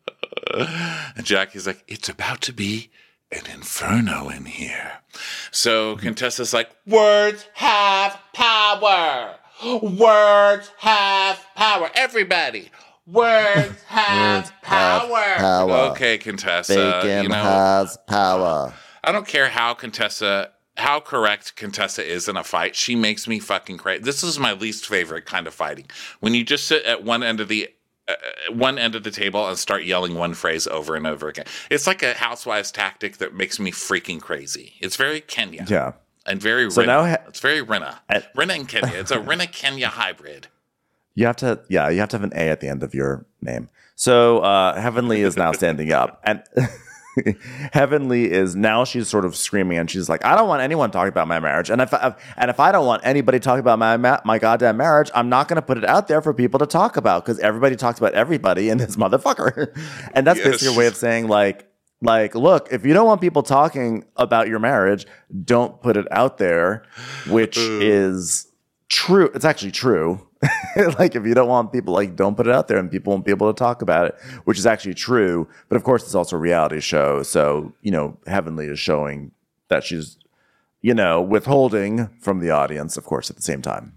And Jackie's like, it's about to be an inferno in here. So Contessa's like, words have power. Words have power. Everybody, words have power. power. Okay, Contessa. you know, has power. I don't care how Contessa, how correct Contessa is in a fight. She makes me fucking crazy. This is my least favorite kind of fighting. When you just sit at one end of the one end of the table and start yelling one phrase over and over again. It's like a housewives tactic that makes me freaking crazy. It's very Kenya. Yeah. And very So Rinna. now ha- it's very Rinna. I- Rinna and Kenya. It's a Rinna Kenya hybrid. You have to, yeah, you have to have an A at the end of your name. So uh, Heavenly is now standing up, and Heavenly is now she's sort of screaming, and she's like, "I don't want anyone talking about my marriage, and if I, and if I don't want anybody talking about my my goddamn marriage, I'm not going to put it out there for people to talk about because everybody talks about everybody in this motherfucker, and that's Yes. basically a way of saying like." Like, look, if you don't want people talking about your marriage, don't put it out there, which is true. It's actually true. like if you don't want people like don't put it out there and people won't be able to talk about it, which is actually true. But of course it's also a reality show. So, you know, Heavenly is showing that she's, you know, withholding from the audience, of course, at the same time.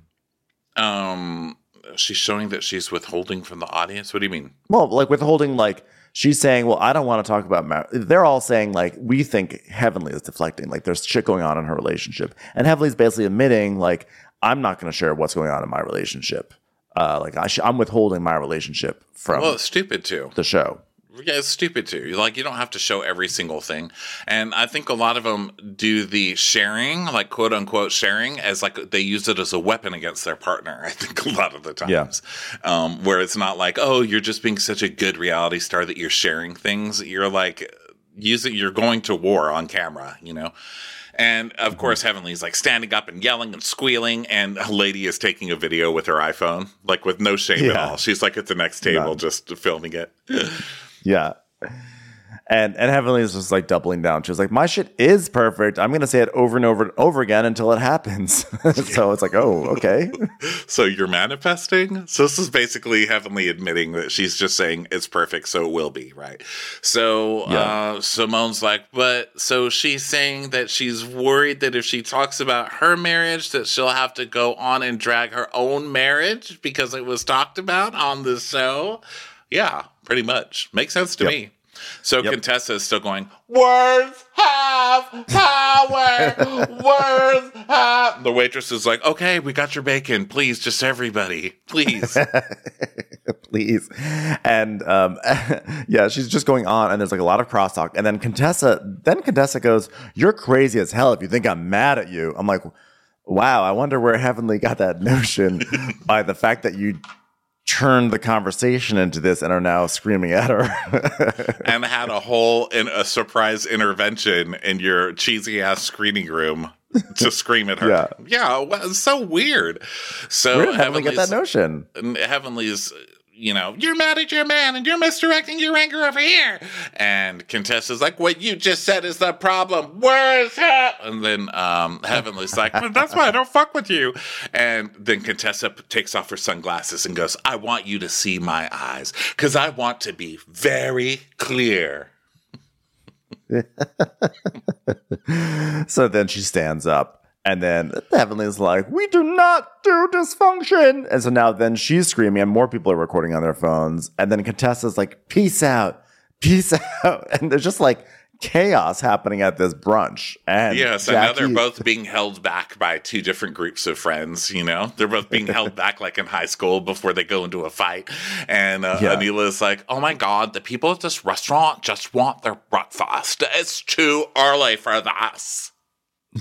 Um, she's showing that she's withholding from the audience. What do you mean? Well, like withholding, like she's saying, well, I don't want to talk about mar-. They're all saying like we think Heavenly is deflecting, like there's shit going on in her relationship, and Heavenly's basically admitting like I'm not going to share what's going on in my relationship. Uh, like I sh- I'm withholding my relationship from Well, it's stupid too. the show. Yeah, it's stupid too. Like you don't have to show every single thing, and I think a lot of them do the sharing, like quote unquote sharing, as like they use it as a weapon against their partner. I think a lot of the times, um, where it's not like, oh, you're just being such a good reality star that you're sharing things. You're like using, you're going to war on camera, you know. And of mm-hmm. course, Heavenly's like standing up and yelling and squealing, and a lady is taking a video with her iPhone, like with no shame at all. She's like at the next table, None. just filming it. Yeah. And and Heavenly is just like doubling down. She was like, "My shit is perfect. I'm gonna say it over and over and over again until it happens." so it's like, "Oh, okay." So you're manifesting? So this is basically Heavenly admitting that she's just saying it's perfect, so it will be, right? So Yeah. uh, Simone's like, but so she's saying that she's worried that if she talks about her marriage, that she'll have to go on and drag her own marriage because it was talked about on the show. Yeah, pretty much. Makes sense to Yep. me. So Yep. Contessa is still going, words have power. words have. The waitress is like, okay, we got your bacon. Please, just everybody. Please. please. And um, yeah, she's just going on, and there's like a lot of crosstalk. And then Contessa, then Contessa goes, "You're crazy as hell if you think I'm mad at you." I'm like, wow, I wonder where Heavenly got that notion by the fact that you turned the conversation into this and are now screaming at her. and had a whole in a surprise intervention in your cheesy ass screening room to scream at her. Yeah. yeah, well, so weird. So where did Heavenly get that notion? Heavenly's, you know, you're mad at your man and you're misdirecting your anger over here. And Contessa's like, what you just said is the problem. Where's that? And then um, Heavenly's like, well, that's why I don't fuck with you. And then Contessa takes off her sunglasses and goes, I want you to see my eyes because I want to be very clear. So then she stands up, and then Heavenly's like, "We do not do dysfunction." And so now then she's screaming, and more people are recording on their phones. And then Contessa's like, "Peace out, peace out," and there's just like chaos happening at this brunch. And Yes, and now they're both being held back by two different groups of friends. You know, they're both being held back like in high school before they go into a fight. And uh, Yeah. Anila is like, "Oh my god, the people at this restaurant just want their breakfast. It's too early for this."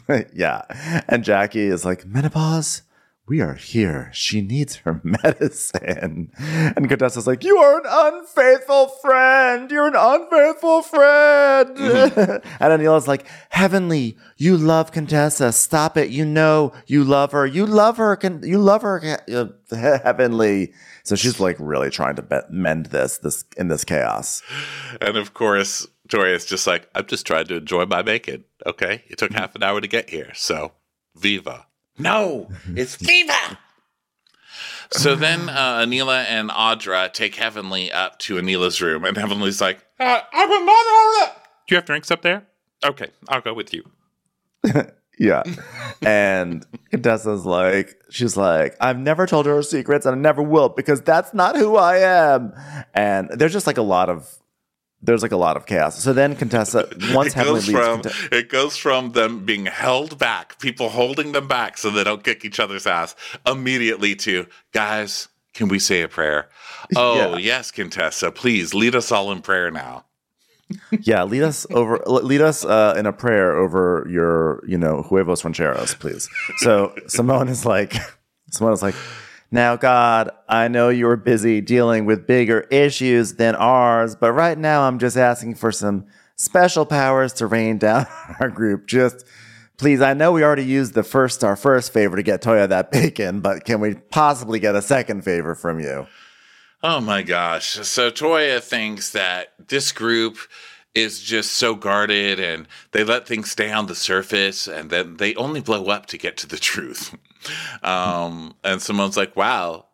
yeah. And Jackie is like, menopause? We are here. She needs her medicine. And Contessa's like, You are an unfaithful friend. You're an unfaithful friend. and Anila's like, Heavenly, you love Contessa. Stop it. You know you love her. You love her. You love her. uh, Heavenly. So she's like really trying to mend this, this in this chaos. And of course, Toya's just like, "I'm just trying to enjoy my bacon." Okay, it took half an hour to get here, so viva. No, it's Viva! So then uh, Anila and Audra take Heavenly up to Anila's room, and Heavenly's like, uh, I will not hold it. Do you have drinks up there? Okay, I'll go with you. Yeah. and Contessa's like, she's like, I've never told her her secrets and I never will because that's not who I am. And there's just like a lot of, there's like a lot of chaos. So then Contessa, once It goes, from, it goes from them being held back, people holding them back so they don't kick each other's ass, immediately to, guys, can we say a prayer? Oh, Yeah. yes, Contessa, please lead us all in prayer now. yeah, lead us over, lead us uh, in a prayer over your, you know, huevos rancheros, please. So Simone is like, Simone is like, now, God, I know you're busy dealing with bigger issues than ours, but right now I'm just asking for some special powers to rain down on our group. Just please, I know we already used the first our first favor to get Toya that bacon, but can we possibly get a second favor from you? Oh my gosh. So Toya thinks that this group is just so guarded and they let things stay on the surface and then they only blow up to get to the truth. Um, and Simone's like, wow,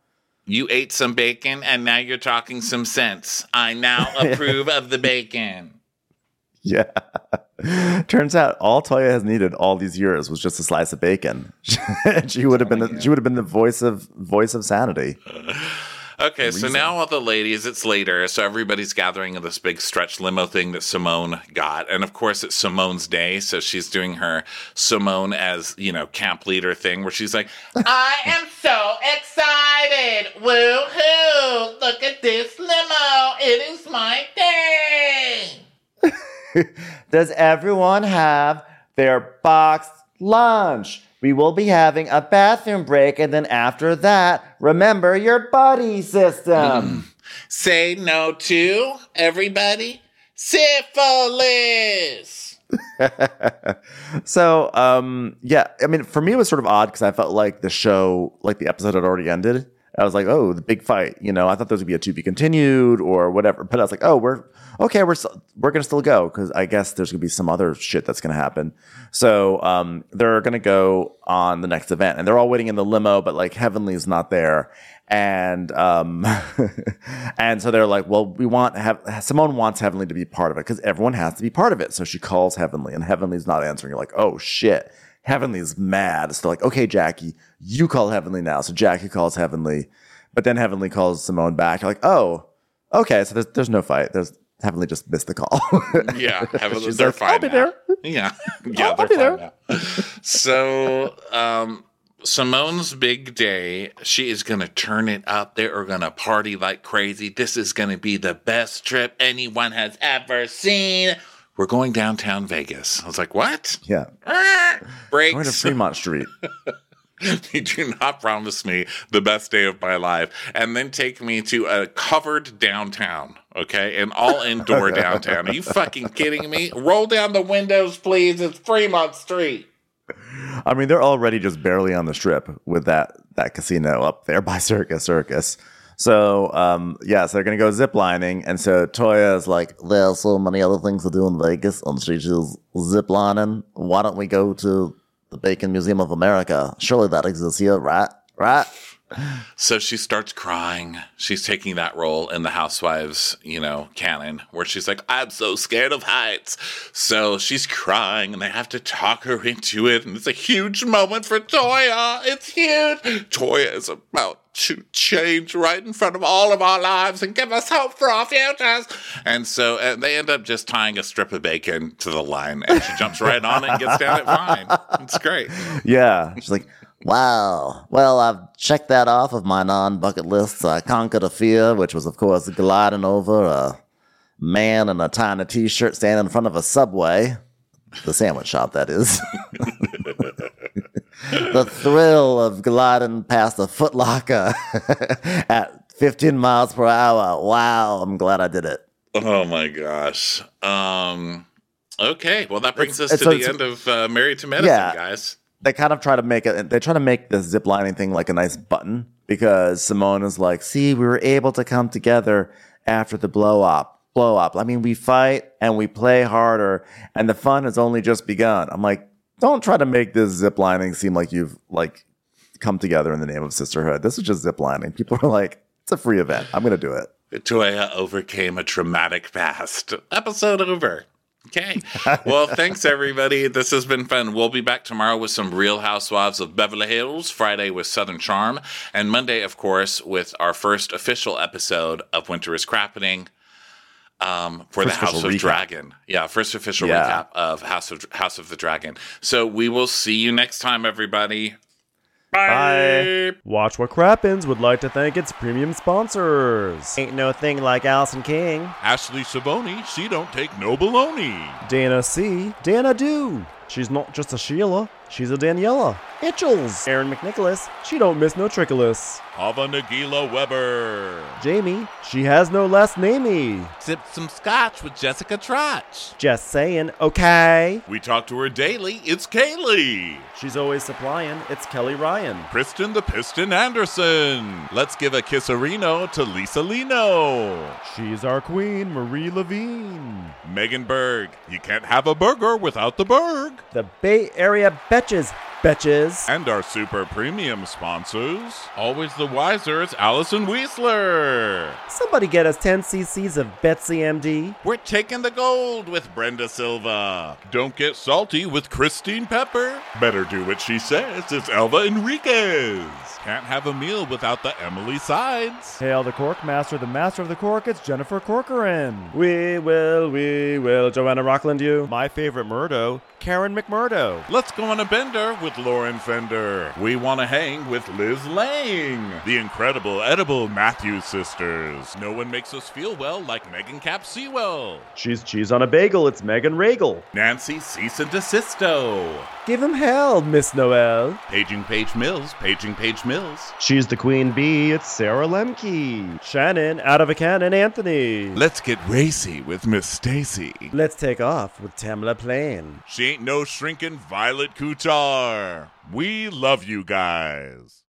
you ate some bacon and now you're talking some sense. I now approve of the bacon. Yeah. Turns out all Toya has needed all these years was just a slice of bacon. she would have been the, she would have been the voice of voice of sanity. Okay, so now all the ladies, it's later, so everybody's gathering in this big stretch limo thing that Simone got. And of course, it's Simone's day, so she's doing her Simone as, you know, camp leader thing where she's like, I am so excited! Woohoo! Look at this limo! It is my day! Does everyone have their boxed lunch? We will be having a bathroom break, and then after that, remember your buddy system. say no to everybody? Syphilis! so, um, yeah, I mean, for me, it was sort of odd because I felt like the show, like the episode had already ended. I was like, oh, the big fight. You know, I thought was gonna be a to be continued or whatever. But I was like, oh, we're okay. We're we're gonna still go because I guess there's gonna be some other shit that's gonna happen. So um, they're gonna go on the next event, and they're all waiting in the limo, but like Heavenly's not there. And um, and so they're like, well, we want have Simone wants Heavenly to be part of it because everyone has to be part of it. So she calls Heavenly, and Heavenly's not answering. You're like, oh shit. Heavenly's mad. So they're like, okay, Jackie, you call Heavenly now. So Jackie calls Heavenly, but then Heavenly calls Simone back. You're like, oh, okay. So there's there's no fight. There's Heavenly just missed the call. Yeah, She's they're like, fine. I'll be now. there. Yeah, yeah, I'll they're be fine there. now. So, um, Simone's big day. She is going to turn it up. They are going to party like crazy. This is going to be the best trip anyone has ever seen. We're going downtown Vegas. I was like, what? yeah. Ah, Going to Fremont Street. you do not promise me the best day of my life and then take me to a covered downtown okay an all indoor downtown are you fucking kidding me roll down the windows please it's fremont street I mean, they're already just barely on the strip with that that casino up there by Circus Circus. So, um, yeah, so they're gonna go ziplining, and so Toya is like, "There are so many other things to do in Vegas," and she chooses ziplining. Why don't we go to the Bacon Museum of America? Surely that exists here, right? Right? so she starts crying she's taking that role in the housewives you know canon where she's like i'm so scared of heights so she's crying and they have to talk her into it and it's a huge moment for toya it's huge toya is about to change right in front of all of our lives and give us hope for our futures and so uh, they end up just tying a strip of bacon to the line and she jumps right on it and gets down it fine it's great Yeah. She's like, "Wow. Well, I've checked that off of my non-bucket list. So I conquered a fear, which was, of course, gliding over a man in a tiny T-shirt standing in front of a subway, the sandwich shop, that is." the thrill of gliding past a footlocker at 15 miles per hour. Wow, I'm glad I did it. Oh my gosh. Um okay, well that brings us it's- to so the end of uh, Married to Medicine, Yeah. guys. they kind of try to make it they try to make the zip lining thing like a nice button because Simone is like, see, we were able to come together after the blow up. Blow up. I mean, we fight and we play harder, and the fun has only just begun. I'm like, don't try to make this zip lining seem like you've like come together in the name of sisterhood. This is just zip lining. People are like, it's a free event. I'm gonna do it. Toya overcame a traumatic past. Episode over. Okay. Well, thanks everybody. This has been fun. We'll be back tomorrow with some Real Housewives of Beverly Hills, Friday with Southern Charm, and Monday, of course, with our first official episode of Winter is Crappening. Um, for First the House of recap. Dragon. Yeah, first official Yeah. recap of House of House of the Dragon. So we will see you next time, everybody. Bye. Watch What Crappens would like to thank its premium sponsors. Ain't no thing like Allison King, Ashley Savoni, she don't take no baloney. Dana C, Dana Do. She's not just a Sheila, she's a Daniela. Itchels, Aaron McNicholas, she don't miss no trickolas. Hava Nagila Weber. Jamie, she has no last namey. Sipped some scotch with Jessica Trotch. Just saying, okay. We talk to her daily. It's Kaylee. She's always supplying, it's Kelly Ryan. Kristen the Piston Anderson. Let's give a kisserino to Lisa Lino. She's our queen, Marie Levine. Megan Berg. You can't have a burger without the Berg. The Bay Area Betches, Betches. And our super premium sponsors. Always the wiser, it's Allison Weisler. Somebody get us 10 cc's of Betsy MD. We're taking the gold with Brenda Silva. Don't get salty with Christine Pepper. Better do what she says. It's Elva Enriquez. Can't have a meal without the Emily Sides. Hail the Cork Master, the Master of the Cork, it's Jennifer Corcoran. We will, we will, Joanna Rockland, you. My favorite Murdo, Karen McMurdo. Let's go on a bender with Lauren Fender. We want to hang with Liz Lang. The incredible edible Matthews sisters. No one makes us feel well like Megan Cap Sewell. She's cheese on a bagel, it's Megan Regal. Nancy Cease and Desisto. Give him hell, Miss Noel. Paging Page Mills. Paging Page Mills. She's the queen bee, it's Sarah Lemke. Shannon, out of a cannon, Anthony. Let's get racy with Miss Stacy. Let's take off with Tamla Plain. She ain't no shrinking Violet Couture. We love you guys.